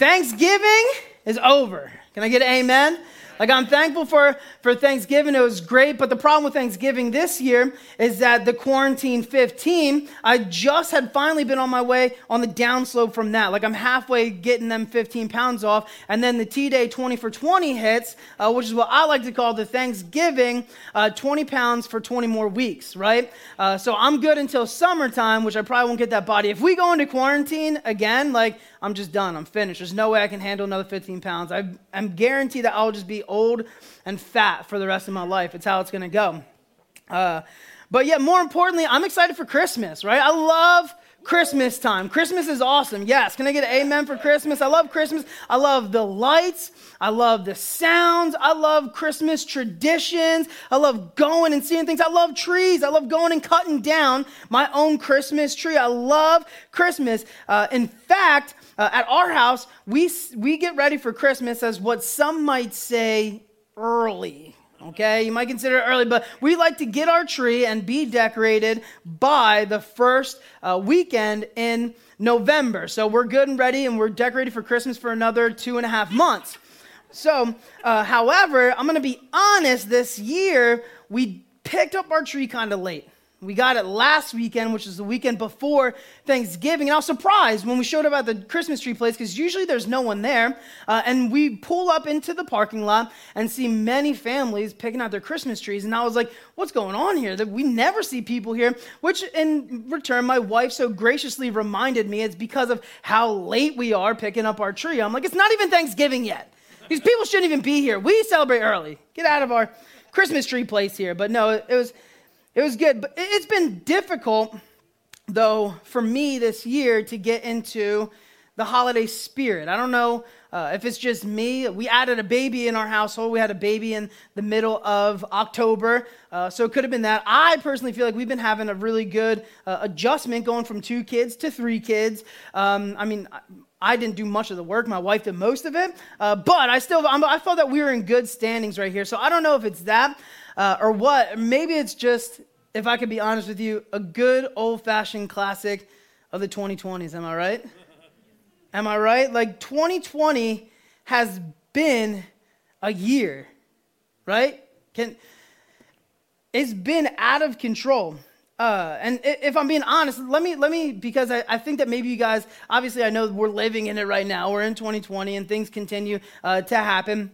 Thanksgiving is over. Can I get amen? Like I'm thankful for, for Thanksgiving. It was great. But the problem with Thanksgiving this year is that the quarantine 15, I just had finally been on my way on the downslope from that. Like I'm halfway getting them 15 pounds off. And then the T-Day 20 for 20 hits, uh, which is what I like to call the Thanksgiving uh, 20 pounds for 20 more weeks, right? Uh, so I'm good until summertime, which I probably won't get that body. If we go into quarantine again, like I'm just done. I'm finished. There's no way I can handle another 15 pounds. I, am guaranteed that I'll just be old and fat for the rest of my life. It's how it's going to go. Uh, but yet, more importantly, I'm excited for Christmas, right? I love Christmas time. Christmas is awesome. Yes. Can I get an amen for Christmas? I love Christmas. I love the lights. I love the sounds. I love Christmas traditions. I love going and seeing things. I love trees. I love going and cutting down my own Christmas tree. I love Christmas. Uh, in fact, uh, at our house, we, we get ready for Christmas as what some might say early. Okay, you might consider it early, but we like to get our tree and be decorated by the first uh, weekend in November. So we're good and ready, and we're decorated for Christmas for another two and a half months. So, uh, however, I'm going to be honest, this year we picked up our tree kind of late. We got it last weekend, which was the weekend before Thanksgiving. And I was surprised when we showed up at the Christmas tree place because usually there's no one there. Uh, and we pull up into the parking lot and see many families picking out their Christmas trees. And I was like, what's going on here? That we never see people here. Which, in return, my wife so graciously reminded me it's because of how late we are picking up our tree. I'm like, it's not even Thanksgiving yet. These people shouldn't even be here. We celebrate early. Get out of our Christmas tree place here. But no, it was it was good, but it's been difficult, though, for me this year to get into the holiday spirit. I don't know uh, if it's just me. We added a baby in our household. We had a baby in the middle of October. Uh, so it could have been that. I personally feel like we've been having a really good uh, adjustment going from two kids to three kids. Um, I mean, I didn't do much of the work. My wife did most of it. Uh, but I still, I'm, i felt that we were in good standings right here. So I don't know if it's that uh, or what. Maybe it's just, if I could be honest with you, a good old fashioned classic of the 2020s. Am I right? Am I right? Like 2020 has been a year, right? Can, it's been out of control. Uh, and if I'm being honest, let me let me because I, I, think that maybe you guys obviously I know we're living in it right now. We're in 2020 and things continue uh, to happen.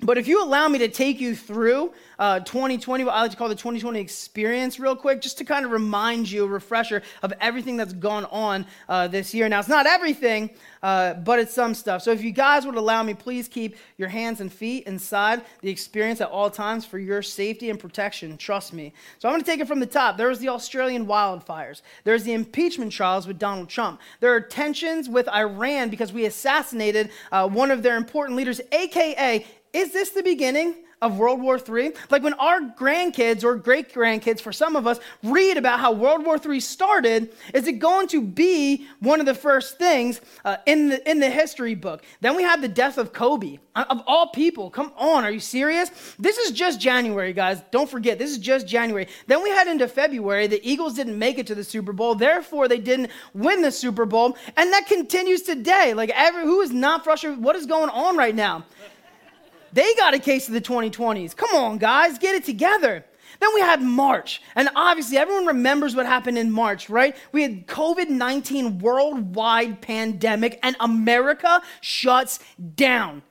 But if you allow me to take you through uh, 2020, what I like to call the 2020 experience, real quick, just to kind of remind you, a refresher of everything that's gone on uh, this year. Now, it's not everything, uh, but it's some stuff. So, if you guys would allow me, please keep your hands and feet inside the experience at all times for your safety and protection. Trust me. So, I'm going to take it from the top. There was the Australian wildfires, there's the impeachment trials with Donald Trump, there are tensions with Iran because we assassinated uh, one of their important leaders, aka is this the beginning of World War III? Like when our grandkids or great grandkids, for some of us, read about how World War III started, is it going to be one of the first things uh, in, the, in the history book? Then we have the death of Kobe. Uh, of all people, come on, are you serious? This is just January, guys. Don't forget, this is just January. Then we head into February. The Eagles didn't make it to the Super Bowl, therefore, they didn't win the Super Bowl. And that continues today. Like, every, who is not frustrated? What is going on right now? They got a case of the 2020s. Come on, guys, get it together. Then we had March. And obviously, everyone remembers what happened in March, right? We had COVID 19 worldwide pandemic, and America shuts down.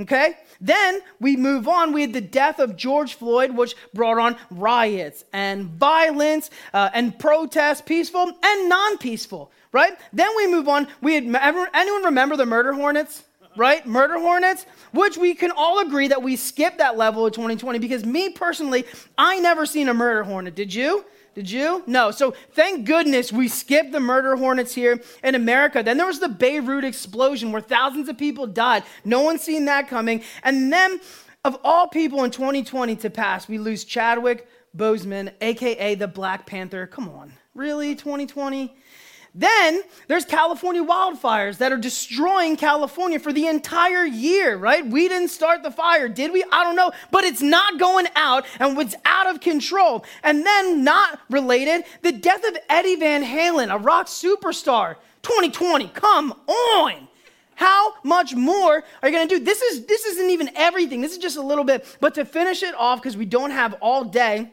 Okay? Then we move on. We had the death of George Floyd, which brought on riots and violence uh, and protests, peaceful and non peaceful, right? Then we move on. We had, anyone remember the murder hornets? Right? Murder hornets, which we can all agree that we skipped that level of 2020 because me personally, I never seen a murder hornet. Did you? Did you? No. So thank goodness we skipped the murder hornets here in America. Then there was the Beirut explosion where thousands of people died. No one's seen that coming. And then, of all people in 2020 to pass, we lose Chadwick Boseman, aka the Black Panther. Come on. Really? 2020? Then there's California wildfires that are destroying California for the entire year, right? We didn't start the fire, did we? I don't know, but it's not going out and it's out of control. And then, not related, the death of Eddie Van Halen, a rock superstar. 2020, come on. How much more are you going to do? This is this isn't even everything. This is just a little bit. But to finish it off because we don't have all day,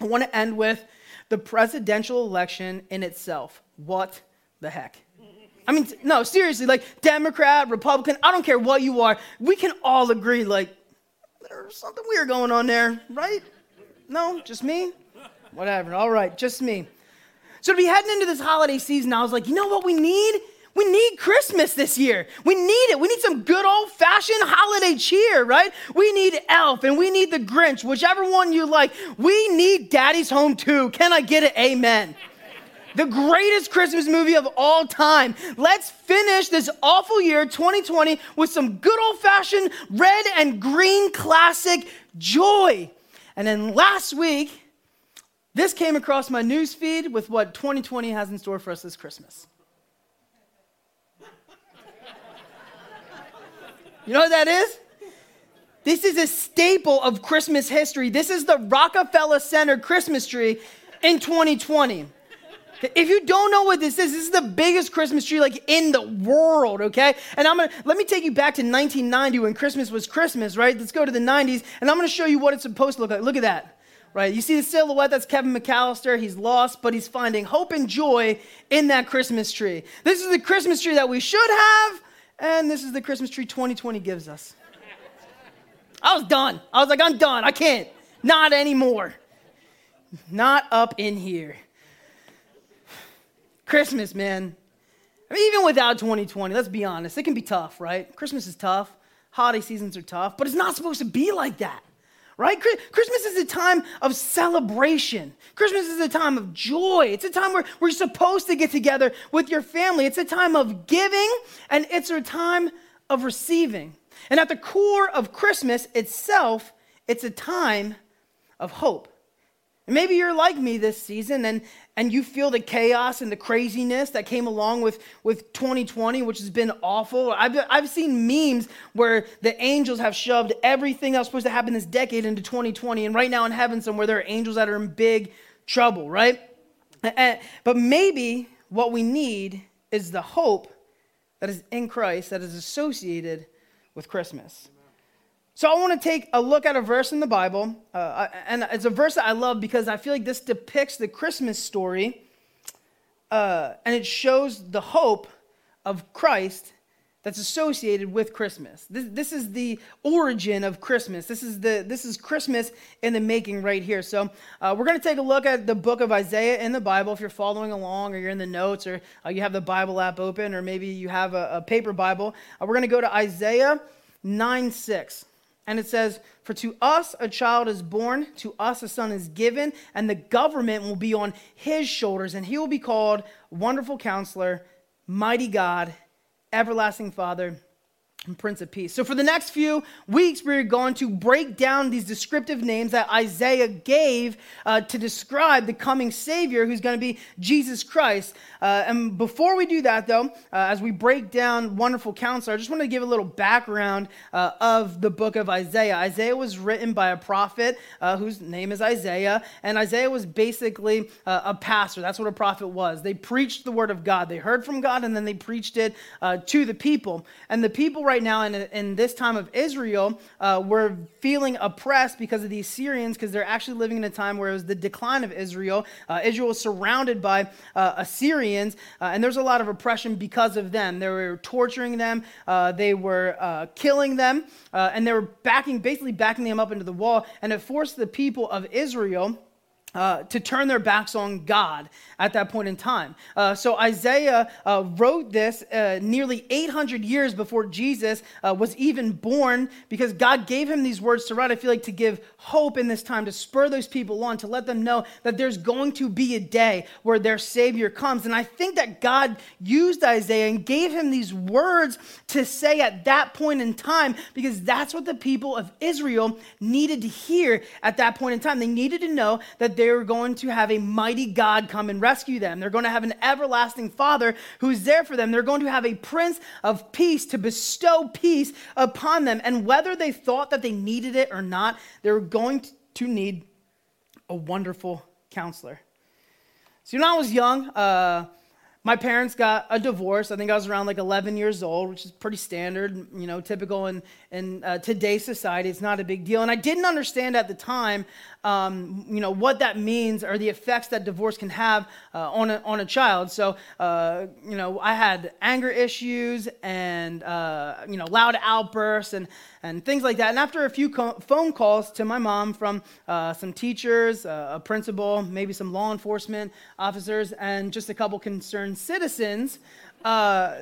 I want to end with the presidential election in itself. What the heck? I mean, no, seriously, like Democrat, Republican, I don't care what you are, we can all agree, like, there's something weird going on there, right? No, just me? Whatever, all right, just me. So to be heading into this holiday season, I was like, you know what we need? We need Christmas this year. We need it. We need some good old fashioned holiday cheer, right? We need Elf and we need the Grinch, whichever one you like. We need Daddy's Home 2. Can I get it? Amen. The greatest Christmas movie of all time. Let's finish this awful year, 2020, with some good old fashioned red and green classic joy. And then last week, this came across my news feed with what 2020 has in store for us this Christmas. You know what that is? This is a staple of Christmas history. This is the Rockefeller Center Christmas tree in 2020. If you don't know what this is, this is the biggest Christmas tree like in the world, okay? And I'm gonna let me take you back to 1990 when Christmas was Christmas, right? Let's go to the 90s, and I'm gonna show you what it's supposed to look like. Look at that, right? You see the silhouette, that's Kevin McAllister. He's lost, but he's finding hope and joy in that Christmas tree. This is the Christmas tree that we should have, and this is the Christmas tree 2020 gives us. I was done. I was like, I'm done. I can't. Not anymore. Not up in here. Christmas, man. I mean, even without 2020, let's be honest, it can be tough, right? Christmas is tough, holiday seasons are tough, but it's not supposed to be like that, right? Christmas is a time of celebration. Christmas is a time of joy. It's a time where we're supposed to get together with your family. It's a time of giving, and it's a time of receiving. And at the core of Christmas itself, it's a time of hope. And maybe you're like me this season and, and you feel the chaos and the craziness that came along with, with 2020, which has been awful. I've, I've seen memes where the angels have shoved everything that was supposed to happen this decade into 2020. And right now in heaven somewhere, there are angels that are in big trouble, right? And, but maybe what we need is the hope that is in Christ that is associated with Christmas. So I want to take a look at a verse in the Bible, uh, and it's a verse that I love because I feel like this depicts the Christmas story, uh, and it shows the hope of Christ that's associated with Christmas. This, this is the origin of Christmas. This is the this is Christmas in the making right here. So uh, we're going to take a look at the book of Isaiah in the Bible. If you're following along, or you're in the notes, or uh, you have the Bible app open, or maybe you have a, a paper Bible, uh, we're going to go to Isaiah 9 6. And it says, For to us a child is born, to us a son is given, and the government will be on his shoulders, and he will be called Wonderful Counselor, Mighty God, Everlasting Father Prince of Peace. So, for the next few weeks, we're going to break down these descriptive names that Isaiah gave uh, to describe the coming Savior who's going to be Jesus Christ. Uh, and before we do that, though, uh, as we break down Wonderful Counselor, I just want to give a little background uh, of the book of Isaiah. Isaiah was written by a prophet uh, whose name is Isaiah, and Isaiah was basically uh, a pastor. That's what a prophet was. They preached the word of God, they heard from God, and then they preached it to the people. And the people right now in, in this time of Israel uh, were feeling oppressed because of the Assyrians, because they're actually living in a time where it was the decline of Israel. Uh, Israel was surrounded by uh, Assyrians, uh, and there's a lot of oppression because of them. They were torturing them, uh, they were uh, killing them, and they were backing, basically backing them up into the wall, and it forced the people of Israel uh, to turn their backs on God at that point in time. Uh, so Isaiah uh, wrote this uh, nearly 800 years before Jesus uh, was even born because God gave him these words to write, I feel like, to give hope in this time, to spur those people on, to let them know that there's going to be a day where their Savior comes. And I think that God used Isaiah and gave him these words to say at that point in time because that's what the people of Israel needed to hear at that point in time. They needed to know that they were going to have a mighty God come and rescue them. They're going to have an everlasting Father who's there for them. They're going to have a Prince of Peace to bestow peace upon them. And whether they thought that they needed it or not, they were going to need a wonderful counselor. So when I was young, uh, my parents got a divorce. I think I was around like 11 years old, which is pretty standard, you know, typical in, in uh, today's society. It's not a big deal. And I didn't understand at the time, um, you know, what that means or the effects that divorce can have uh, on, a, on a child. So, uh, you know, I had anger issues and, uh, you know, loud outbursts and, and things like that. And after a few co- phone calls to my mom from uh, some teachers, uh, a principal, maybe some law enforcement officers, and just a couple citizens, uh,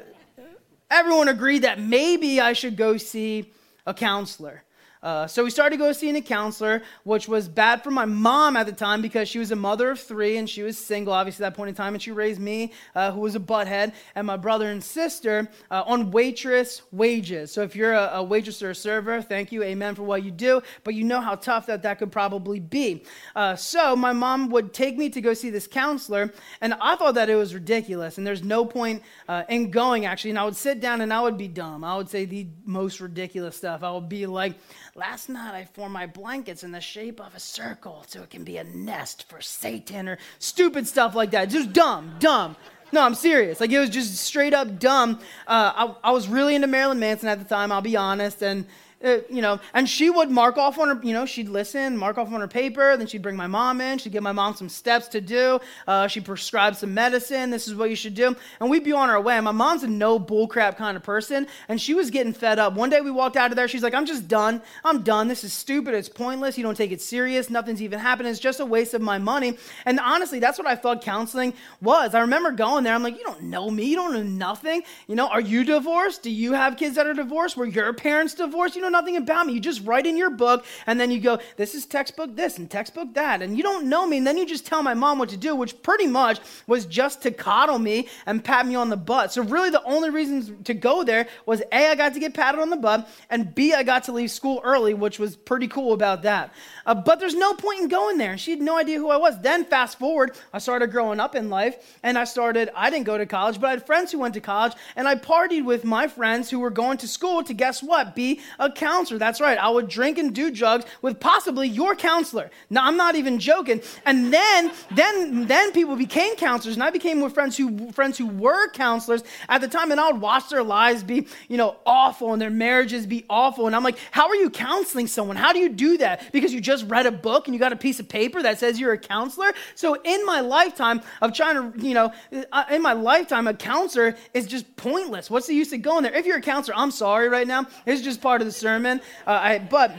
everyone agreed that maybe I should go see a counselor. Uh, so we started to go seeing a counselor, which was bad for my mom at the time because she was a mother of three and she was single, obviously, at that point in time. And she raised me, uh, who was a butthead, and my brother and sister uh, on waitress wages. So if you're a, a, waitress or a server, thank you, amen for what you do. But you know how tough that that could probably be. Uh, so my mom would take me to go see this counselor, and I thought that it was ridiculous. And there's no point uh, in going, actually. And I would sit down and I would be dumb. I would say the most ridiculous stuff. I would be like, Last night I formed my blankets in the shape of a circle so it can be a nest for Satan or stupid stuff like that. Just dumb, dumb. No, I'm serious. Like it was just straight up dumb. Uh, I, I was really into Marilyn Manson at the time, I'll be honest. And uh, you know, and she would mark off on her, you know, she'd listen, mark off on her paper, then she'd bring my mom in, she'd give my mom some steps to do, uh, she'd prescribe some medicine, this is what you should do, and we'd be on our way. And my mom's a no bullcrap kind of person, and she was getting fed up. One day we walked out of there, she's like, I'm just done, I'm done, this is stupid, it's pointless, you don't take it serious, nothing's even happening, it's just a waste of my money. And honestly, that's what I thought counseling was. I remember going there, I'm like, you don't know me, you don't know nothing, you know, are you divorced? Do you have kids that are divorced? Were your parents divorced? You know know nothing about me. You just write in your book and then you go, this is textbook this and textbook that. And you don't know me. And then you just tell my mom what to do, which pretty much was just to coddle me and pat me on the butt. So really the only reason to go there was A, I got to get patted on the butt, and B, I got to leave school early, which was pretty cool about that. Uh, but there's no point in going there. She had no idea who I was. Then fast forward, I started growing up in life and I started, I didn't go to college, but I had friends who went to college and I partied with my friends who were going to school to guess what? Be a counselor. That's right. I would drink and do drugs with possibly your counselor. Now, I'm not even joking. And then, then, then people became counselors, and I became with friends who friends who were counselors at the time, and I would watch their lives be, you know, awful and their marriages be awful. And I'm like, how are you counseling someone? How do you do that? Because you just read a book and you got a piece of paper that says you're a counselor. So in my lifetime of trying to, you know, uh, in my lifetime, a counselor is just pointless. What's the use of going there? If you're a counselor, I'm sorry right now. It's just part of the sermon. Uh, I, but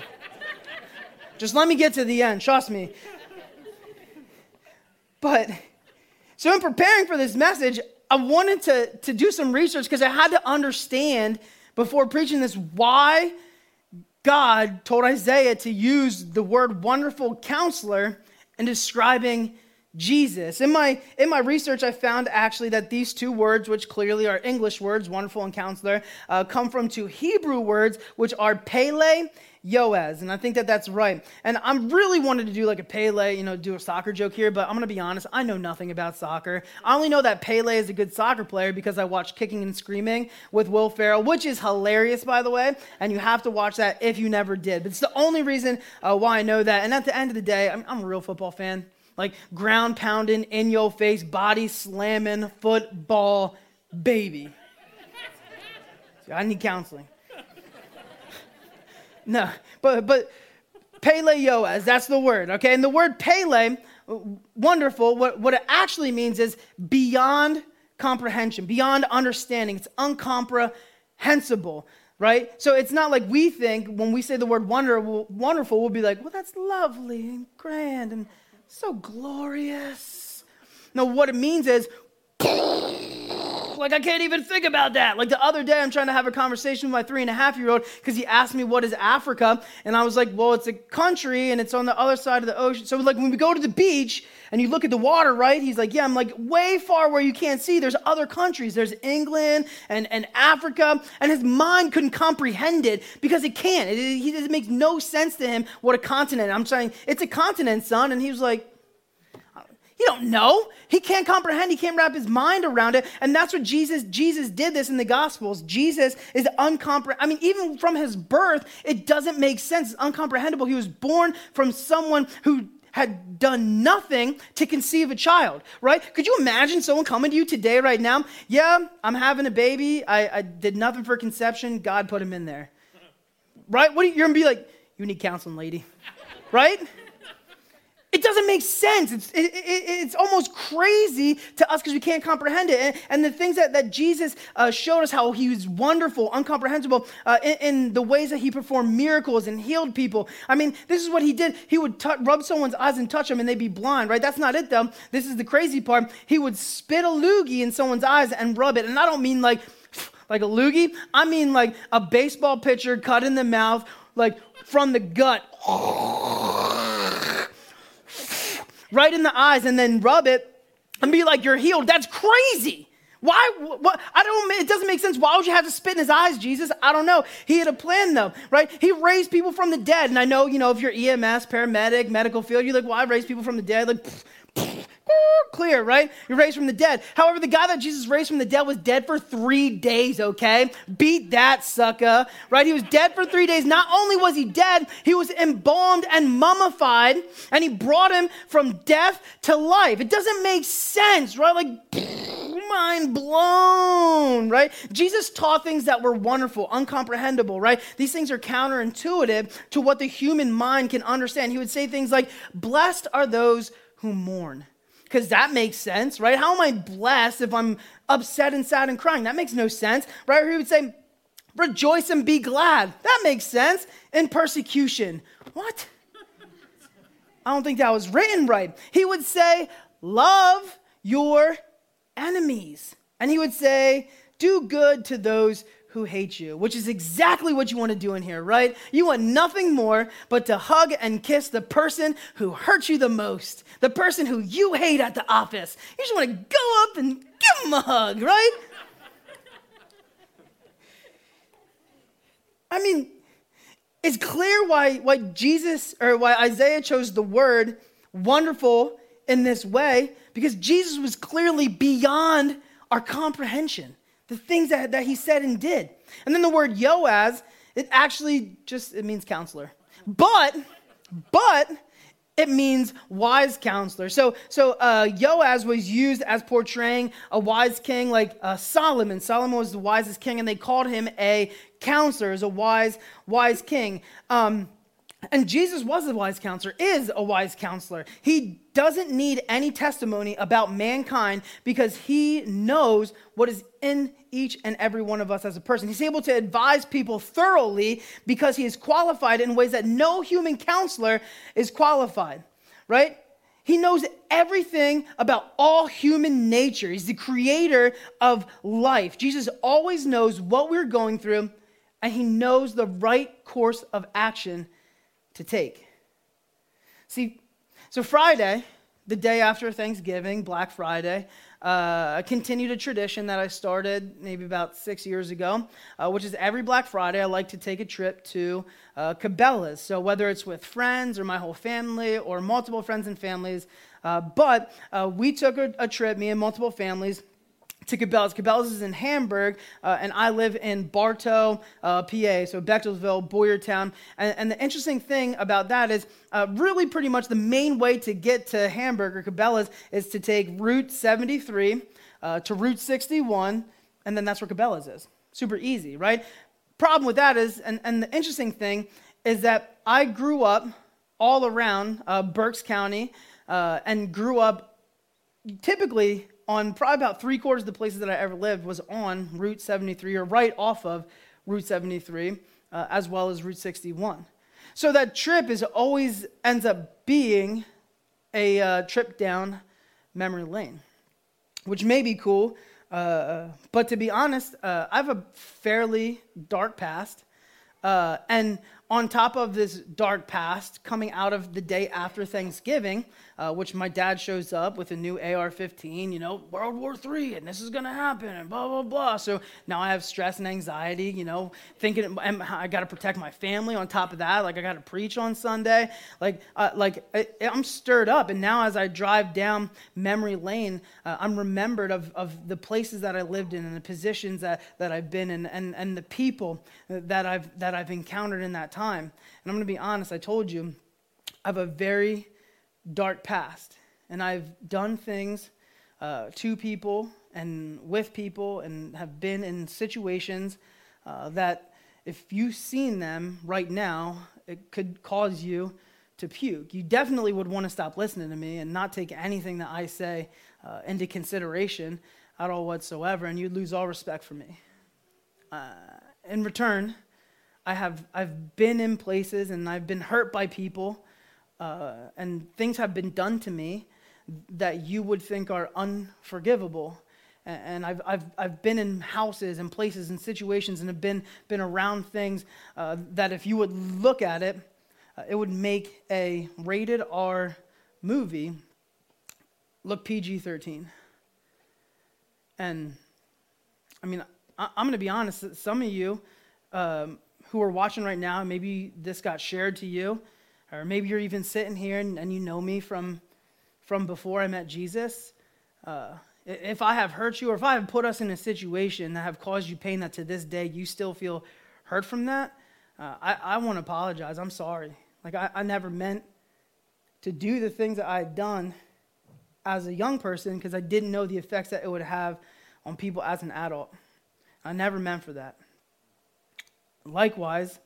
just let me get to the end, trust me. But so, in preparing for this message, I wanted to, to do some research because I had to understand before preaching this why God told Isaiah to use the word wonderful counselor in describing Jesus. In my, in my research, I found actually that these two words, which clearly are English words, wonderful and counselor, uh, come from two Hebrew words, which are Pele, Yoaz, And I think that that's right. And I'm really wanted to do like a Pele, you know, do a soccer joke here, but I'm to be honest, I know nothing about soccer. I only know that Pele is a good soccer player because I watched Kicking and Screaming with Will Ferrell, which is hilarious, by the way. And you have to watch that if you never did. But it's the only reason uh, why I know that. And at the end of the day, I'm, I'm a real football fan like ground pounding, in your face, body slamming, football baby. I need counseling. no, but but Pele that's the word, okay? And the word Pele, wonderful, what, what it actually means is beyond comprehension, beyond understanding. It's uncomprehensible, right? So it's not like we think when we say the word wonder, wonderful, we'll be like, well, that's lovely and grand and So glorious. No, what it means is, like I can't even think about that. Like the other day, I'm trying to have a conversation with my three and a half year old because he asked me what is Africa, and I was like, well, it's a country and it's on the other side of the ocean. So like when we go to the beach and you look at the water, right? He's like, yeah, I'm like way far where you can't see. There's other countries. There's England and, and Africa, and his mind couldn't comprehend it because it can't. It, it, it makes no sense to him what a continent. I'm saying it's a continent, son, and he was like. He don't know. He can't comprehend. He can't wrap his mind around it. And that's what Jesus Jesus did this in the Gospels. Jesus is uncomprehendable. I mean, even from his birth, it doesn't make sense. It's uncomprehendable. He was born from someone who had done nothing to conceive a child, right? Could you imagine someone coming to you today, right now? Yeah, I'm having a baby. I, I did nothing for conception. God put him in there. Right? What you, you're gonna be like, you need counseling, lady. Right? It doesn't make sense. It's, it, it, it's almost crazy to us because we can't comprehend it. And, and, the things that, that Jesus uh, showed us how he was wonderful, incomprehensible uh, in, in, the ways that he performed miracles and healed people. I mean, this is what he did. He would t- rub someone's eyes and touch them and they'd be blind, right? That's not it, though. This is the crazy part. He would spit a loogie in someone's eyes and rub it. And I don't mean like, like a loogie, I mean like a baseball pitcher cut in the mouth, like from the gut right in the eyes and then rub it and be like, you're healed. That's crazy. Why? What? I don't. It doesn't make sense. Why would you have to spit in his eyes, Jesus? I don't know. He had a plan, though, right? He raised people from the dead, and I know, you know, if you're EMS, paramedic, medical field, you're like, well, I raised people from the dead. Like, clear, right? You're raised from the dead. However, the guy that Jesus raised from the dead was dead for three days, okay? Beat that sucker, right? He was dead for three days. Not only was he dead, he was embalmed and mummified, and he brought him from death to life. It doesn't make sense, right? Like, mind blown, right? Jesus taught things that were wonderful, uncomprehendable, right? These things are counterintuitive to what the human mind can understand. He would say things like, Blessed are those who mourn because that makes sense, right? How am I blessed if I'm upset and sad and crying? That makes no sense, right? Or he would say, rejoice and be glad. That makes sense. In persecution. What? I don't think that was written right. He would say, love your enemies. And he would say, do good to those who hate you, which is exactly what you want to do in here, right? You want nothing more but to hug and kiss the person who hurt you the most, the person who you hate at the office. You just want to go up and give them a hug, right? I mean, it's clear why, why Jesus or why Isaiah chose the word wonderful in this way because Jesus was clearly beyond our comprehension the things that, that he said and did. And then the word Yoaz, it actually just it means counselor. But, but it means wise counselor. So, so uh, Yoaz was used as portraying a wise king like uh, Solomon. Solomon was the wisest king, and they called him a counselor, as a wise, wise king. Um, and Jesus was a wise counselor, is a wise counselor. He doesn't need any testimony about mankind because he knows what is in each and every one of us as a person. He's able to advise people thoroughly because he is qualified in ways that no human counselor is qualified, right? He knows everything about all human nature. He's the creator of life. Jesus always knows what we're going through, and he knows the right course of action to take. See, so Friday, the day after Thanksgiving, Black Friday, uh, continued a tradition that I started maybe about six years ago, uh, which is every Black Friday I like to take a trip to uh, Cabela's. So whether it's with friends or my whole family or multiple friends and families, uh, but uh, we took a, a trip, me and multiple families, to Cabela's. Cabela's is in Hamburg, uh, and I live in Barto, uh, PA, so Bechtelsville, Boyertown. And, and, the interesting thing about that is uh, really pretty much the main way to get to Hamburg or Cabela's is to take Route 73 uh, to Route 61, and then that's where Cabela's is. Super easy, right? Problem with that is, and, and the interesting thing is that I grew up all around uh, Berks County uh, and grew up typically on probably about three quarters of the places that I ever lived was on Route 73 or right off of Route 73, uh, as well as Route 61. So that trip is always ends up being a uh, trip down memory lane, which may be cool. Uh, but to be honest, uh, I have a fairly dark past. Uh, and on top of this dark past, coming out of the day after Thanksgiving, uh, which my dad shows up with a new AR 15, you know, World War III, and this is to happen, and blah, blah, blah. So now I have stress and anxiety, you know, thinking I got to protect my family on top of that. Like, I got to preach on Sunday. Like, uh, like I, am stirred up. And now as I drive down memory lane, uh, I'm remembered of, of the places that I lived in and the positions that, that I've been in and, and the people that I've, that I've encountered in that time. And I'm to be honest, I told you, I have a very dark past. And I've done things uh, to people and with people and have been in situations uh, that if you've seen them right now, it could cause you to puke. You definitely would want to stop listening to me and not take anything that I say uh, into consideration at all whatsoever, and you'd lose all respect for me. Uh, in return, I have I've been in places and I've been hurt by people uh, and things have been done to me that you would think are unforgivable. And I've, I've, I've been in houses and places and situations and have been, been around things uh, that if you would look at it, uh, it would make a rated R movie look PG 13. And I mean, I, am going to be honest, some of you um, who are watching right now, maybe this got shared to you or maybe you're even sitting here and, and you know me from, from before I met Jesus. Uh, if I have hurt you or if I have put us in a situation that have caused you pain that to this day you still feel hurt from that, uh, I, I want to apologize. I'm sorry. Like, I, I never meant to do the things that I had done as a young person because I didn't know the effects that it would have on people as an adult. I never meant for that. Likewise,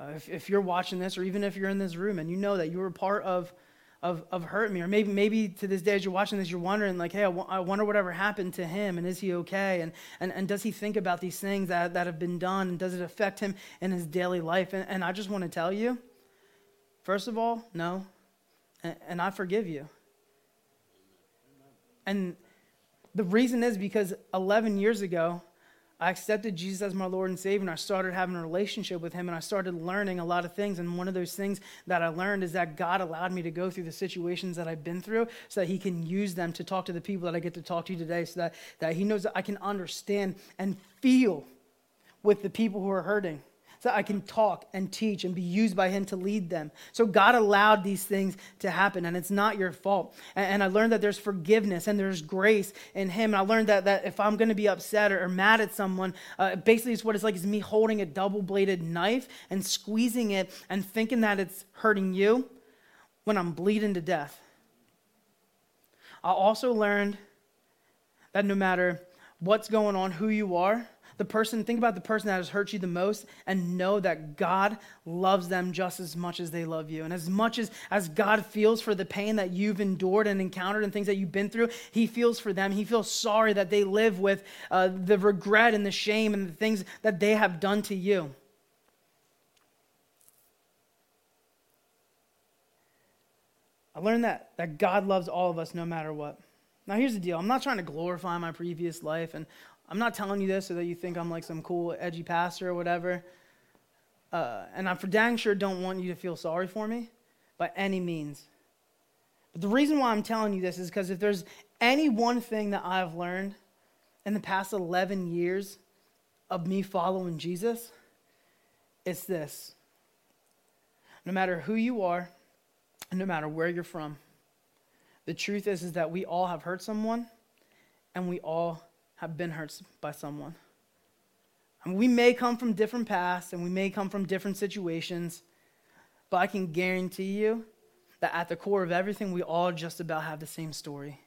uh, if, if you're watching this, or even if you're in this room and you know that you were part of, of, of hurting me, or maybe, maybe to this day as you're watching this, you're wondering, like, hey, I, w- I wonder whatever happened to him, and is he okay? And, and, and does he think about these things that, that have been done, and does it affect him in his daily life? And, and I just want to tell you, first of all, no, and, and I forgive you. And the reason is because 11 years ago, I accepted Jesus as my Lord and Savior, and I started having a relationship with Him, and I started learning a lot of things. And one of those things that I learned is that God allowed me to go through the situations that I've been through so that He can use them to talk to the people that I get to talk to today, so that, that He knows that I can understand and feel with the people who are hurting so I can talk and teach and be used by Him to lead them. So God allowed these things to happen, and it's not your fault. And, I learned that there's forgiveness and there's grace in Him. And I learned that, that if I'm going to be upset or, or, mad at someone, uh, basically it's what it's like is me holding a double bladed knife and squeezing it and thinking that it's hurting you when I'm bleeding to death. I also learned that no matter what's going on, who you are, the person, think about the person that has hurt you the most and know that God loves them just as much as they love you. And as much as, as God feels for the pain that you've endured and encountered and things that you've been through, He feels for them. He feels sorry that they live with uh, the regret and the shame and the things that they have done to you. I learned that, that God loves all of us no matter what. Now, here's the deal I'm not trying to glorify my previous life, and I'm not telling you this so that you think I'm like some cool, edgy pastor or whatever. Uh, and I for dang sure don't want you to feel sorry for me by any means. But the reason why I'm telling you this is because if there's any one thing that I've learned in the past 11 years of me following Jesus, it's this. No matter who you are, no matter where you're from, the truth is, is that we all have hurt someone and we all have been hurt by someone. And we may come from different pasts and we may come from different situations, but I can guarantee you that at the core of everything, we all just about have the same story.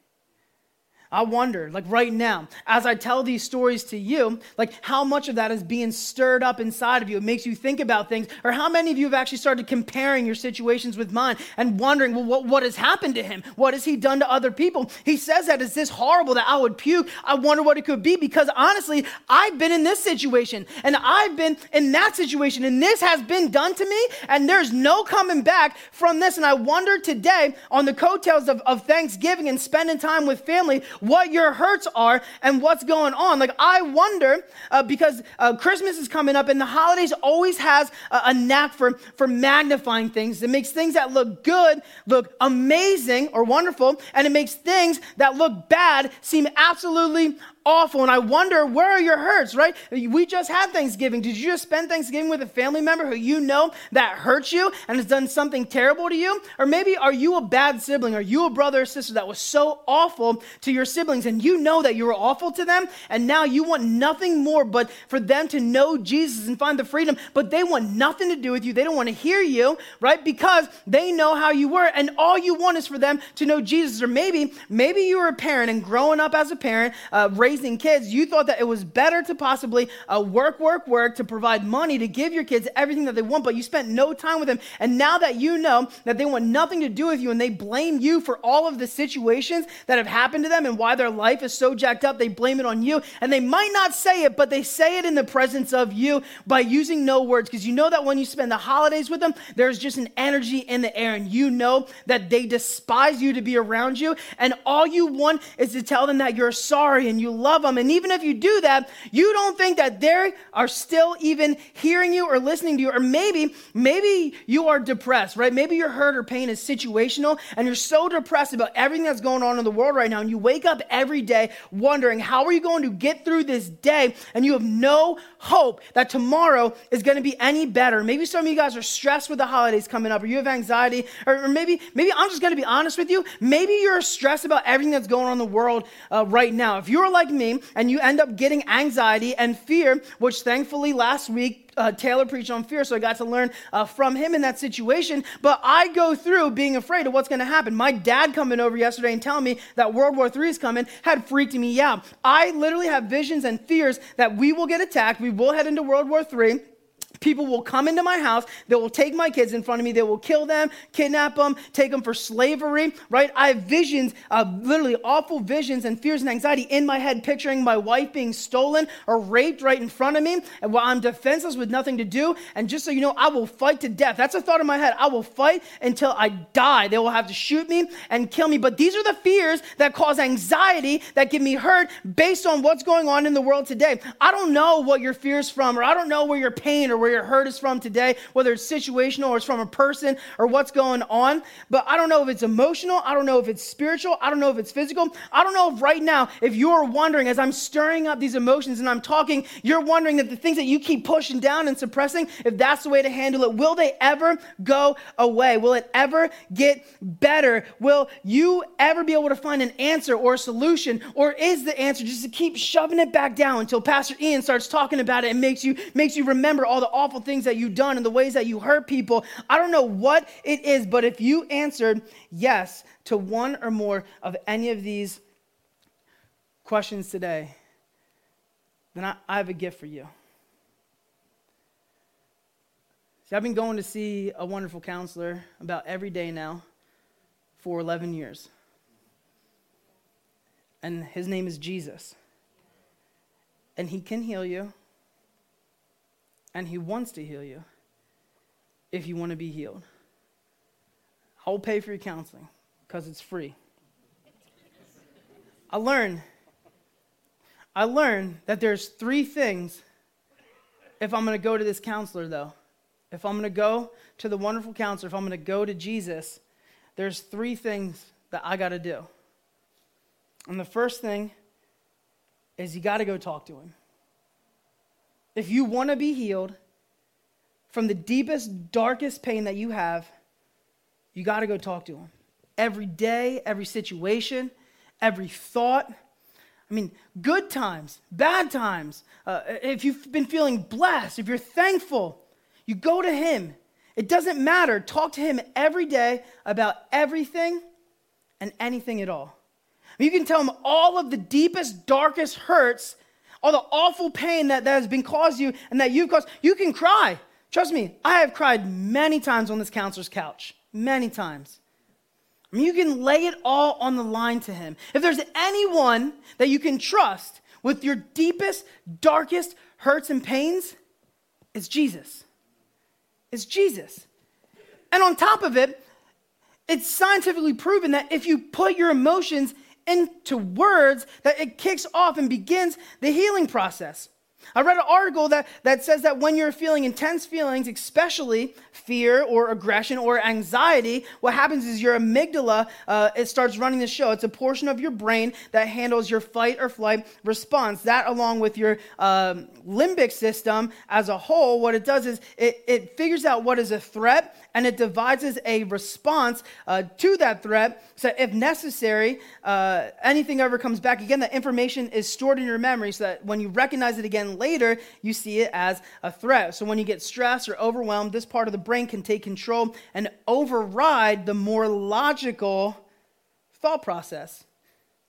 I wonder, like right now, as I tell these stories to you, like how much of that is being stirred up inside of you. It makes you think about things. Or how many of you have actually started comparing your situations with mine and wondering, well, what, what has happened to him? What has he done to other people? He says that is this horrible that I would puke. I wonder what it could be because honestly, I've been in this situation and I've been in that situation and this has been done to me and there's no coming back from this. And I wonder today on the coattails of, of Thanksgiving and spending time with family, what your hurts are and what's going on. Like, I wonder, uh, because uh, Christmas is coming up and the holidays always has a, a knack for, for magnifying things. It makes things that look good look amazing or wonderful, and it makes things that look bad seem absolutely awful. And I wonder, where are your hurts, right? We just had Thanksgiving. Did you just spend Thanksgiving with a family member who you know that hurts you and has done something terrible to you? Or maybe are you a bad sibling? Are you a brother or sister that was so awful to your siblings and you know that you were awful to them and now you want nothing more but for them to know Jesus and find the freedom, but they want nothing to do with you. They don't want to hear you, right? Because they know how you were and all you want is for them to know Jesus. Or maybe, maybe you were a parent and growing up as a parent, uh, raising kids, you thought that it was better to possibly uh, work, work, work to provide money to give your kids everything that they want, but you spent no time with them. And now that you know that they want nothing to do with you and they blame you for all of the situations that have happened to them and why their life is so jacked up, they blame it on you. And they might not say it, but they say it in the presence of you by using no words because you know that when you spend the holidays with them, there's just an energy in the air and you know that they despise you to be around you. And all you want is to tell them that you're sorry and you love them. And even if you do that, you don't think that they are still even hearing you or listening to you. Or maybe, maybe you are depressed, right? Maybe your hurt or pain is situational and you're so depressed about everything that's going on in the world right now. And you wake up every day wondering, how are you going to get through this day? And you have no hope that tomorrow is going to be any better. Maybe some of you guys are stressed with the holidays coming up, or you have anxiety, or, or maybe, maybe I'm just going to be honest with you. Maybe you're stressed about everything that's going on in the world uh, right now. If you're like me and you end up getting anxiety and fear, which thankfully last week uh, Taylor preached on fear, so I got to learn uh, from him in that situation. But I go through being afraid of what's going to happen. My dad coming over yesterday and telling me that World War III is coming had freaked me out. I literally have visions and fears that we will get attacked. We will head into World War III people will come into my house. They will take my kids in front of me. They will kill them, kidnap them, take them for slavery, right? I have visions, uh, literally awful visions and fears and anxiety in my head, picturing my wife being stolen or raped right in front of me. And while I'm defenseless with nothing to do, and just so you know, I will fight to death. That's a thought in my head. I will fight until I die. They will have to shoot me and kill me. But these are the fears that cause anxiety, that give me hurt based on what's going on in the world today. I don't know what your fears from, or I don't know where your pain or where your hurt is from today, whether it's situational or it's from a person or what's going on. But I don't know if it's emotional. I don't know if it's spiritual. I don't know if it's physical. I don't know if right now, if you're wondering, as I'm stirring up these emotions and I'm talking, you're wondering that the things that you keep pushing down and suppressing, if that's the way to handle it, will they ever go away? Will it ever get better? Will you ever be able to find an answer or a solution? Or is the answer just to keep shoving it back down until Pastor Ian starts talking about it and makes you makes you remember all the awful things that you've done and the ways that you hurt people. I don't know what it is, but if you answered yes to one or more of any of these questions today, then I, I have a gift for you. See, I've been going to see a wonderful counselor about every day now for 11 years. And his name is Jesus. And he can heal you and He wants to heal you if you want to be healed. I will pay for your counseling because it's free. I learned I learned that there's three things if I'm going to go to this counselor though. If I'm going to go to the wonderful counselor, if I'm going to go to Jesus, there's three things that I got to do. And the first thing is you got to go talk to him. If you want to be healed from the deepest, darkest pain that you have, you got to go talk to him. Every day, every situation, every thought. I mean, good times, bad times. Uh, if you've been feeling blessed, if you're thankful, you go to him. It doesn't matter. Talk to him every day about everything and anything at all. You can tell him all of the deepest, darkest hurts, all the awful pain that, that has been caused you and that you've caused. You can cry. Trust me, I have cried many times on this counselor's couch. Many times. I mean, you can lay it all on the line to him. If there's anyone that you can trust with your deepest, darkest hurts and pains, it's Jesus. It's Jesus. And on top of it, it's scientifically proven that if you put your emotions into words, that it kicks off and begins the healing process. I read an article that, that says that when you're feeling intense feelings, especially fear or aggression or anxiety, what happens is your amygdala, uh, it starts running the show. It's a portion of your brain that handles your fight or flight response. That, along with your um, limbic system as a whole, what it does is it, it figures out what is a threat and it devises a response uh, to that threat. So, if necessary, uh, anything ever comes back again, that information is stored in your memory so that when you recognize it again later, you see it as a threat. So, when you get stressed or overwhelmed, this part of the brain can take control and override the more logical thought process.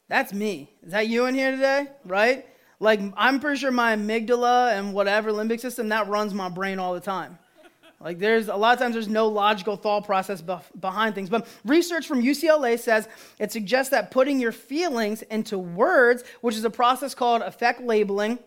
That's me. Is that you in here today? Right? Like, I'm pretty sure my amygdala and whatever limbic system, that runs my brain all the time. Like there's a lot of times there's no logical thought process behind things. But research from UCLA says it suggests that putting your feelings into words, which is a process called affect labeling,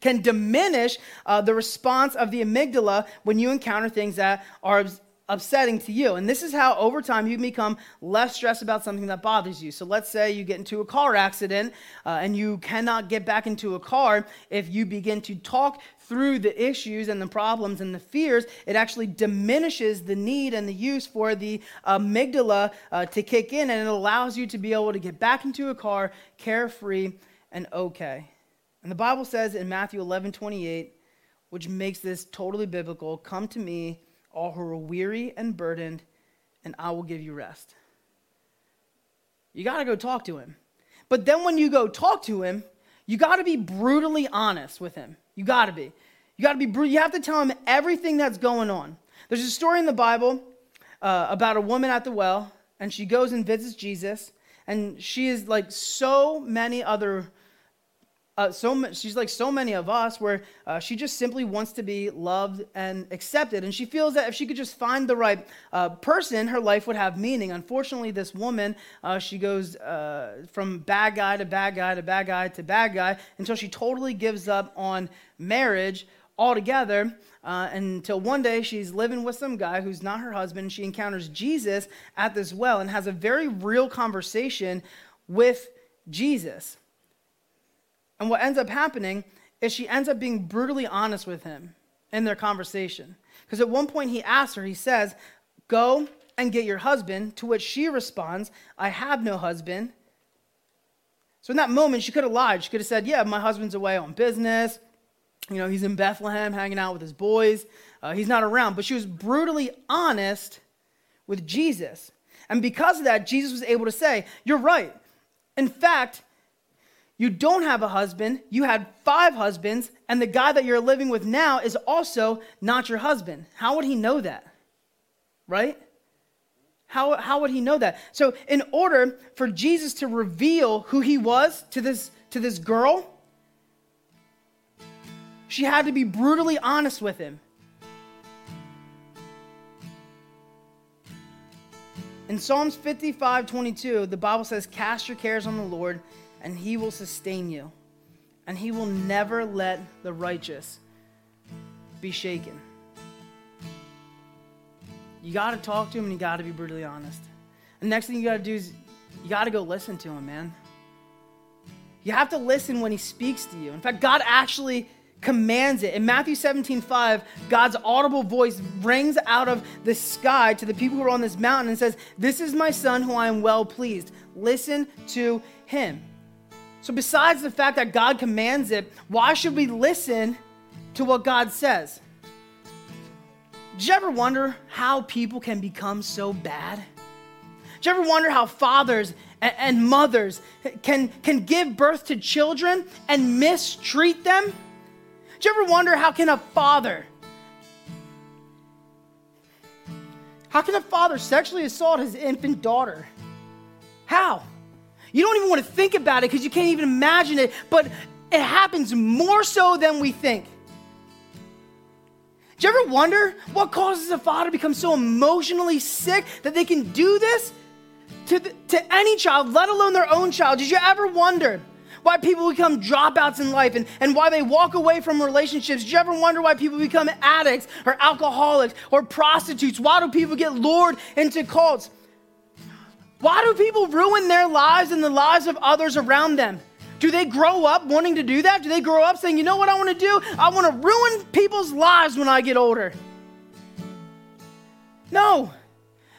can diminish uh, the response of the amygdala when you encounter things that are upsetting to you. And this is how, over time, you become less stressed about something that bothers you. So let's say you get into a car accident uh, and you cannot get back into a car. If you begin to talk through the issues and the problems and the fears, it actually diminishes the need and the use for the amygdala uh, to kick in, and it allows you to be able to get back into a car carefree and okay. And the Bible says in Matthew 11 28, which makes this totally biblical come to me all who are weary and burdened, and I will give you rest. You got to go talk to him. But then when you go talk to him, you got to be brutally honest with him. You got to be. You got to be. You have to tell him everything that's going on. There's a story in the Bible uh, about a woman at the well, and she goes and visits Jesus, and she is like so many other uh, so she's like so many of us where uh, she just simply wants to be loved and accepted. And she feels that if she could just find the right uh, person her life would have meaning. Unfortunately this woman uh, she goes uh, from bad guy to bad guy to bad guy to bad guy until she totally gives up on marriage altogether uh, until one day she's living with some guy who's not her husband. She encounters jesus at this well and has a very real conversation with jesus and what ends up happening is she ends up being brutally honest with him in their conversation. Because at one point he asks her, he says, Go and get your husband, to which she responds, I have no husband. So in that moment, she could have lied. She could have said, Yeah, my husband's away on business. You know, he's in Bethlehem hanging out with his boys. Uh, he's not around. But she was brutally honest with Jesus. And because of that, Jesus was able to say, You're right. In fact, you don't have a husband, you had five husbands, and the guy that you're living with now is also not your husband. How would he know that? Right? How, how would he know that? So, in order for Jesus to reveal who he was to this, to this girl, she had to be brutally honest with him. In Psalms 55 22, the Bible says, Cast your cares on the Lord and he will sustain you, and he will never let the righteous be shaken. You got to talk to him and you got to be brutally honest. And next thing you got to do is you got to go listen to him, man. You have to listen when he speaks to you. In fact, God actually commands it. In Matthew 17, 5, God's audible voice rings out of the sky to the people who are on this mountain and says, This is my son who I am well pleased. Listen to him. So, besides the fact that God commands it, why should we listen to what God says? Did you ever wonder how people can become so bad? Did you ever wonder how fathers and mothers can, can give birth to children and mistreat them? Did you ever wonder how can a father how can a father sexually assault his infant daughter? How? You don't even want to think about it because you can't even imagine it, but it happens more so than we think. Do you ever wonder what causes a father to become so emotionally sick that they can do this to, the, to any child, let alone their own child? Did you ever wonder why people become dropouts in life and, and why they walk away from relationships? Did you ever wonder why people become addicts or alcoholics or prostitutes? Why do people get lured into cults? Why do people ruin their lives and the lives of others around them? Do they grow up wanting to do that? Do they grow up saying, you know what I want to do? I want to ruin people's lives when I get older? No.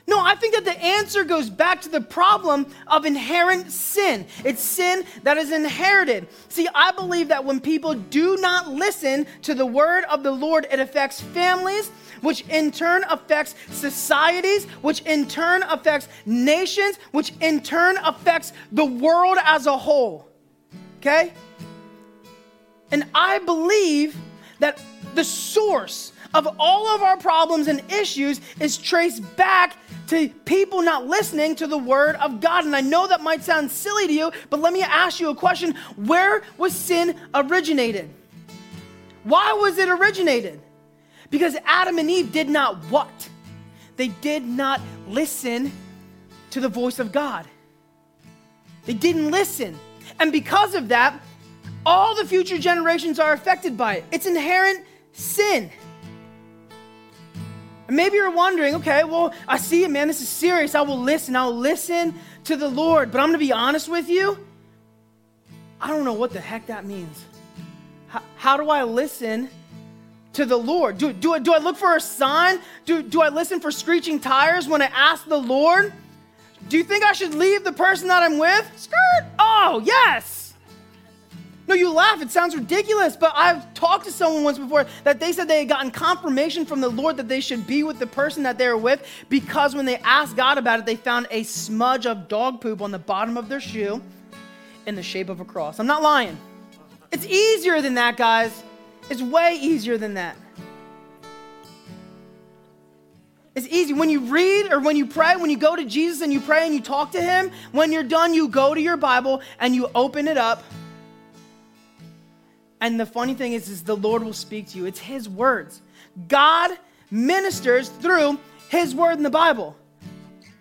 No, I think that the answer goes back to the problem of inherent sin. It's sin that is inherited. See, I believe that when people do not listen to the word of the Lord, it affects families, which in turn affects societies, which in turn affects nations, which in turn affects the world as a whole okay? And I believe that the source of all of our problems and issues is traced back to people not listening to the word of God. And I know that might sound silly to you, but let me ask you a question. Where was sin originated? Why was it originated? Because Adam and Eve did not what? They did not listen to the voice of God. They didn't listen. And because of that, all the future generations are affected by it. It's inherent sin. And maybe you're wondering, okay, well, I see it, man. This is serious. I will listen. I'll listen to the Lord. But I'm going to be honest with you. I don't know what the heck that means. How, how do I listen to the Lord? Do, do, do I look for a sign? Do, do I listen for screeching tires when I ask the Lord? Do you think I should leave the person that I'm with? Skirt. Oh, yes. No, you laugh. It sounds ridiculous, but I've talked to someone once before that they said they had gotten confirmation from the Lord that they should be with the person that they were with because when they asked God about it, they found a smudge of dog poop on the bottom of their shoe in the shape of a cross. I'm not lying. It's easier than that, guys. It's way easier than that. It's easy. When you read or when you pray, when you go to Jesus and you pray and you talk to Him, when you're done, you go to your Bible and you open it up. And the funny thing is, is the Lord will speak to you. It's His words. God ministers through His word in the Bible.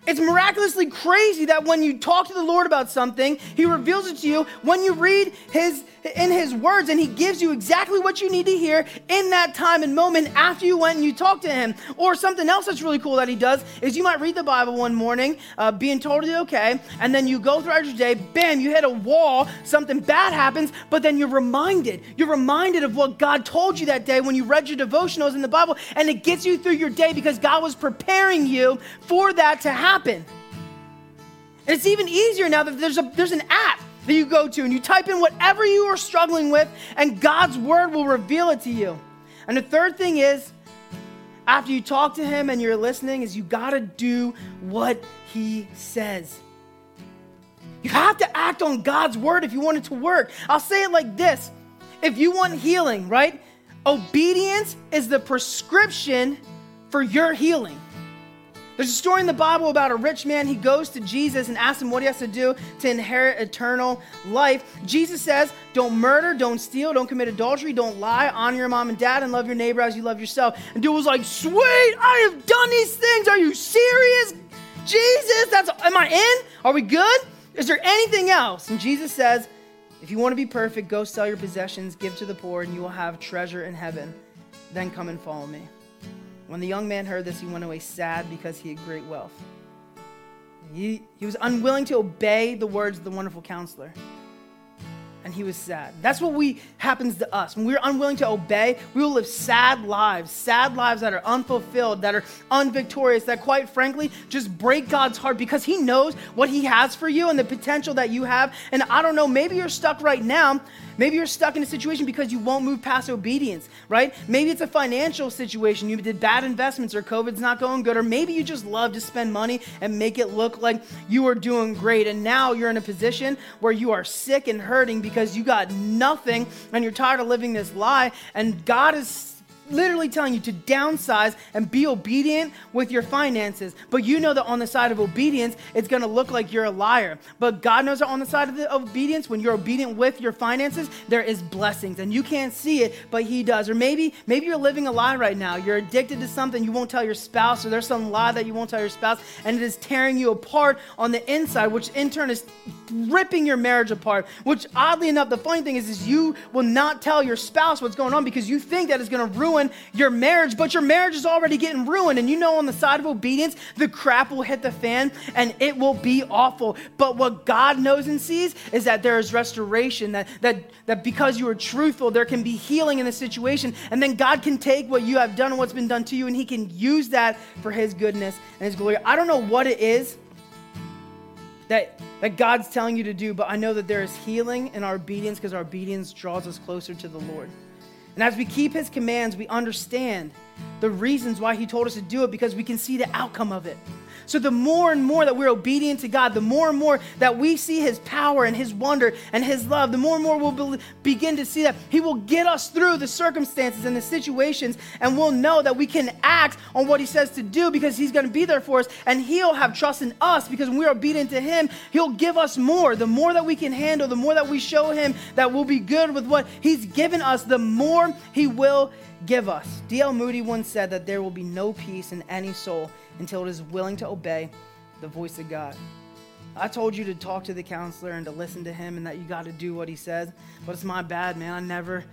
It's miraculously crazy that when you talk to the Lord about something, He reveals it to you. When you read His in His words, and He gives you exactly what you need to hear in that time and moment after you went and you talked to Him. Or something else that's really cool that He does is you might read the Bible one morning, uh, being totally okay, and then you go throughout your day, bam, you hit a wall, something bad happens, but then you're reminded. You're reminded of what God told you that day when you read your devotionals in the Bible, and it gets you through your day because God was preparing you for that to happen happen. And it's even easier now that there's, a, there's an app that you go to and you type in whatever you are struggling with, and God's word will reveal it to you. And the third thing is, after you talk to him and you're listening, is you got to do what he says. You have to act on God's word if you want it to work. I'll say it like this if you want healing, right? Obedience is the prescription for your healing. There's a story in the Bible about a rich man. He goes to Jesus and asks him what he has to do to inherit eternal life. Jesus says, Don't murder, don't steal, don't commit adultery, don't lie, honor your mom and dad, and love your neighbor as you love yourself. And dude was like, Sweet, I have done these things. Are you serious? Jesus, that's am I in? Are we good? Is there anything else? And Jesus says, If you want to be perfect, go sell your possessions, give to the poor, and you will have treasure in heaven. Then come and follow me. When the young man heard this, he went away sad because he had great wealth. He, he was unwilling to obey the words of the wonderful counselor. He was sad. That's what we happens to us. When we're unwilling to obey, we will live sad lives, sad lives that are unfulfilled, that are unvictorious, that quite frankly just break God's heart because he knows what he has for you and the potential that you have. And I don't know, maybe you're stuck right now Maybe you're stuck in a situation because you won't move past obedience, right? Maybe it's a financial situation. You did bad investments or COVID's not going good, or maybe you just love to spend money and make it look like you are doing great. And now you're in a position where you are sick and hurting because you got nothing and you're tired of living this lie. And God is literally telling you to downsize and be obedient with your finances. But you know that on the side of obedience, it's going to look like you're a liar. But God knows that on the side of the obedience, when you're obedient with your finances, there is blessings and you can't see it, but he does. Or maybe maybe you're living a lie right now. You're addicted to something you won't tell your spouse or there's some lie that you won't tell your spouse and it is tearing you apart on the inside, which in turn is ripping your marriage apart. Which oddly enough, the funny thing is is you will not tell your spouse what's going on because you think that it's going to ruin your marriage, but your marriage is already getting ruined. And you know, on the side of obedience, the crap will hit the fan and it will be awful. But what God knows and sees is that there is restoration, that, that, that because you are truthful, there can be healing in the situation. And then God can take what you have done and what's been done to you, and He can use that for His goodness and His glory. I don't know what it is that, that God's telling you to do, but I know that there is healing in our obedience because our obedience draws us closer to the Lord. And as we keep his commands, we understand the reasons why he told us to do it because we can see the outcome of it. So, the more and more that we're obedient to God, the more and more that we see His power and His wonder and His love, the more and more we'll be- begin to see that He will get us through the circumstances and the situations, and we'll know that we can act on what He says to do because He's going to be there for us, and He'll have trust in us because when we're obedient to Him, He'll give us more. The more that we can handle, the more that we show Him that we'll be good with what He's given us, the more He will give us. D.L. Moody once said that there will be no peace in any soul until it is willing to obey the voice of God. I told you to talk to the counselor and to listen to him and that you got to do what he says, but it's my bad, man. I never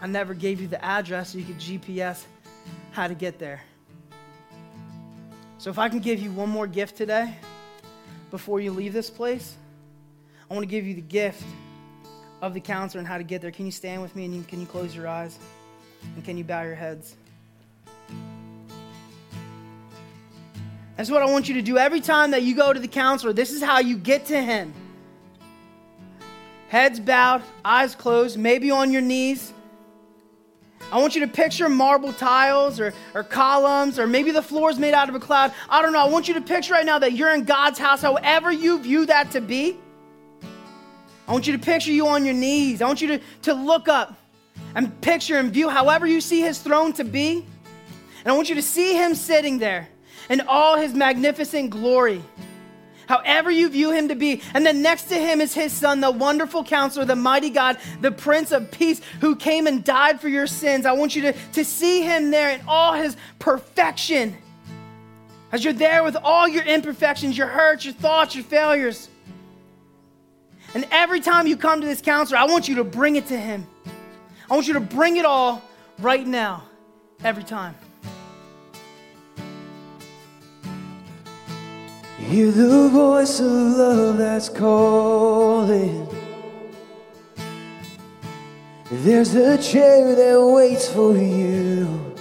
I never gave you the address so you could GPS how to get there. So if I can give you one more gift today before you leave this place, I want to give you the gift of the counselor and how to get there. Can you stand with me and can you close your eyes? And can you bow your heads? That's what I want you to do every time that you go to the counselor. This is how you get to him. Heads bowed, eyes closed, maybe on your knees. I want you to picture marble tiles or, or columns, or maybe the floor is made out of a cloud. I don't know. I want you to picture right now that you're in God's house, however you view that to be. I want you to picture you on your knees. I want you to, to look up and picture and view however you see his throne to be. And I want you to see him sitting there in all his magnificent glory. However, you view him to be. And then next to him is his son, the wonderful counselor, the mighty God, the Prince of Peace, who came and died for your sins. I want you to, to see him there in all his perfection. As you're there with all your imperfections, your hurts, your thoughts, your failures. And every time you come to this counselor, I want you to bring it to him. I want you to bring it all right now, every time. Hear the voice of love that's calling. There's a chair that waits for you.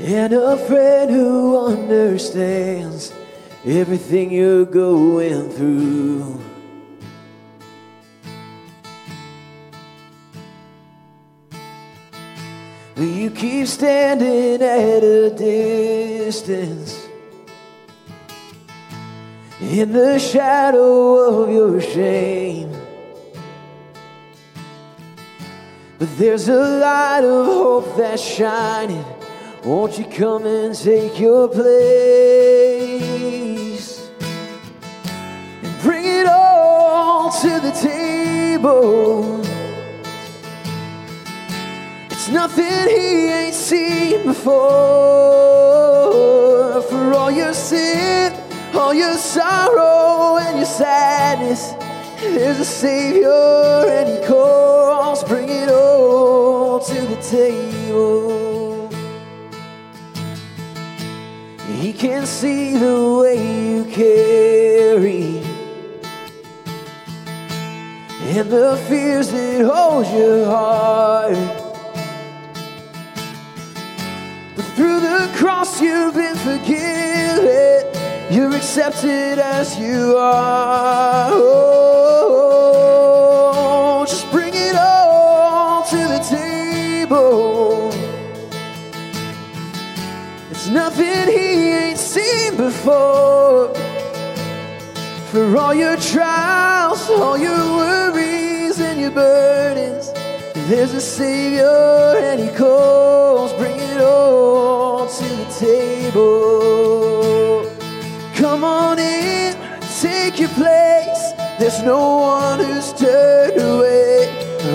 And a friend who understands everything you're going through. You keep standing at a distance in the shadow of your shame. But there's a light of hope that's shining. Won't you come and take your place and bring it all to the table? Nothing he ain't seen before. For all your sin, all your sorrow, and your sadness, there's a Savior and he calls. Bring it all to the table. He can see the way you carry and the fears that hold your heart. The cross, you've been forgiven. You're accepted as you are. Oh, just bring it all to the table. It's nothing he ain't seen before. For all your trials, all your worries, and your burdens, There's a Savior and He calls, bring all to the table. Come on in, take your place. There's no one who's turned away.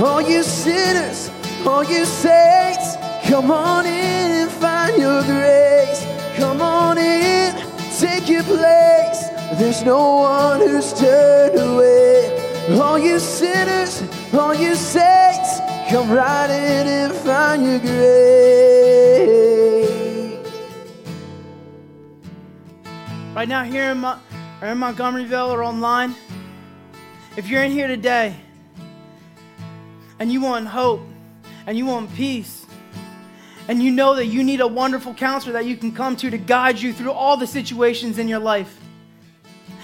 All you sinners, all you saints, come on in and find your grace. Come on in, take your place. There's no one who's turned away. All you sinners, all you saints, come right in and find your grace. Right now, here in, Mo- or in Montgomeryville or online, if you're in here today and you want hope and you want peace, and you know that you need a wonderful counselor that you can come to to guide you through all the situations in your life.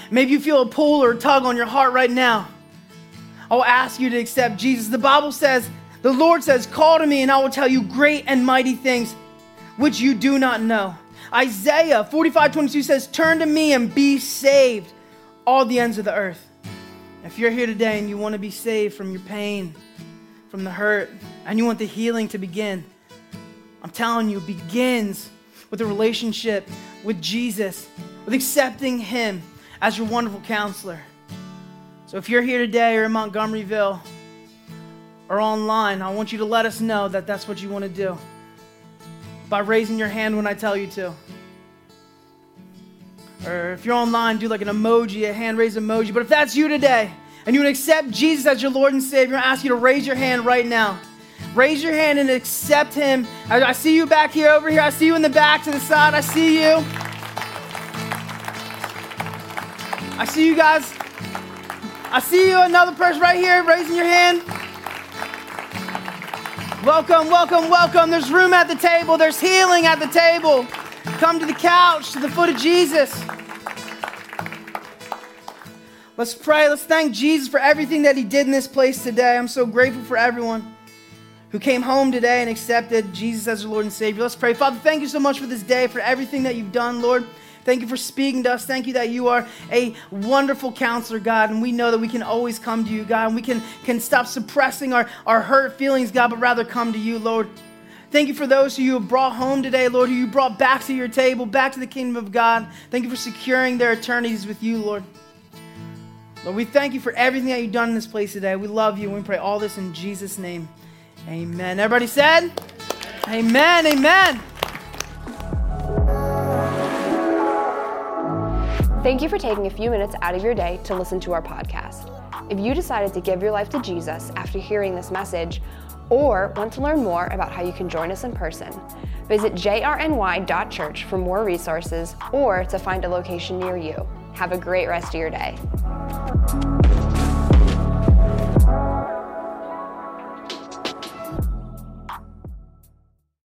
Maybe you feel a pull or a tug on your heart right now. I'll ask you to accept Jesus. The Bible says, the Lord says, Call to me, and I will tell you great and mighty things which you do not know. Isaiah 45 22 says, Turn to me and be saved, all the ends of the earth. If you're here today and you want to be saved from your pain, from the hurt, and you want the healing to begin, I'm telling you, it begins with a relationship with Jesus, with accepting Him as your wonderful counselor. So if you're here today or in Montgomeryville or online, I want you to let us know that that's what you want to do by raising your hand when I tell you to. Or if you're online, do like an emoji, a hand raised emoji. But if that's you today and you to accept Jesus as your Lord and Savior, I ask you to raise your hand right now. Raise your hand and accept Him. I, I see you back here, over here. I see you in the back to the side. I see you. I see you guys. I see you, another person right here raising your hand. Welcome, welcome, welcome. There's room at the table, there's healing at the table. Come to the couch, to the foot of Jesus. Let's pray. Let's thank Jesus for everything that He did in this place today. I'm so grateful for everyone who came home today and accepted Jesus as their Lord and Savior. Let's pray. Father, thank you so much for this day, for everything that you've done, Lord. Thank you for speaking to us. Thank you that you are a wonderful counselor, God. And we know that we can always come to you, God. And we can, can stop suppressing our, our hurt feelings, God, but rather come to you, Lord. Thank you for those who you have brought home today, Lord, who you brought back to your table, back to the kingdom of God. Thank you for securing their eternities with you, Lord. Lord, we thank you for everything that you've done in this place today. We love you, and we pray all this in Jesus' name. Amen. Everybody said? Amen. Amen. Thank you for taking a few minutes out of your day to listen to our podcast. If you decided to give your life to Jesus after hearing this message, or want to learn more about how you can join us in person, visit jrny.church for more resources or to find a location near you. Have a great rest of your day.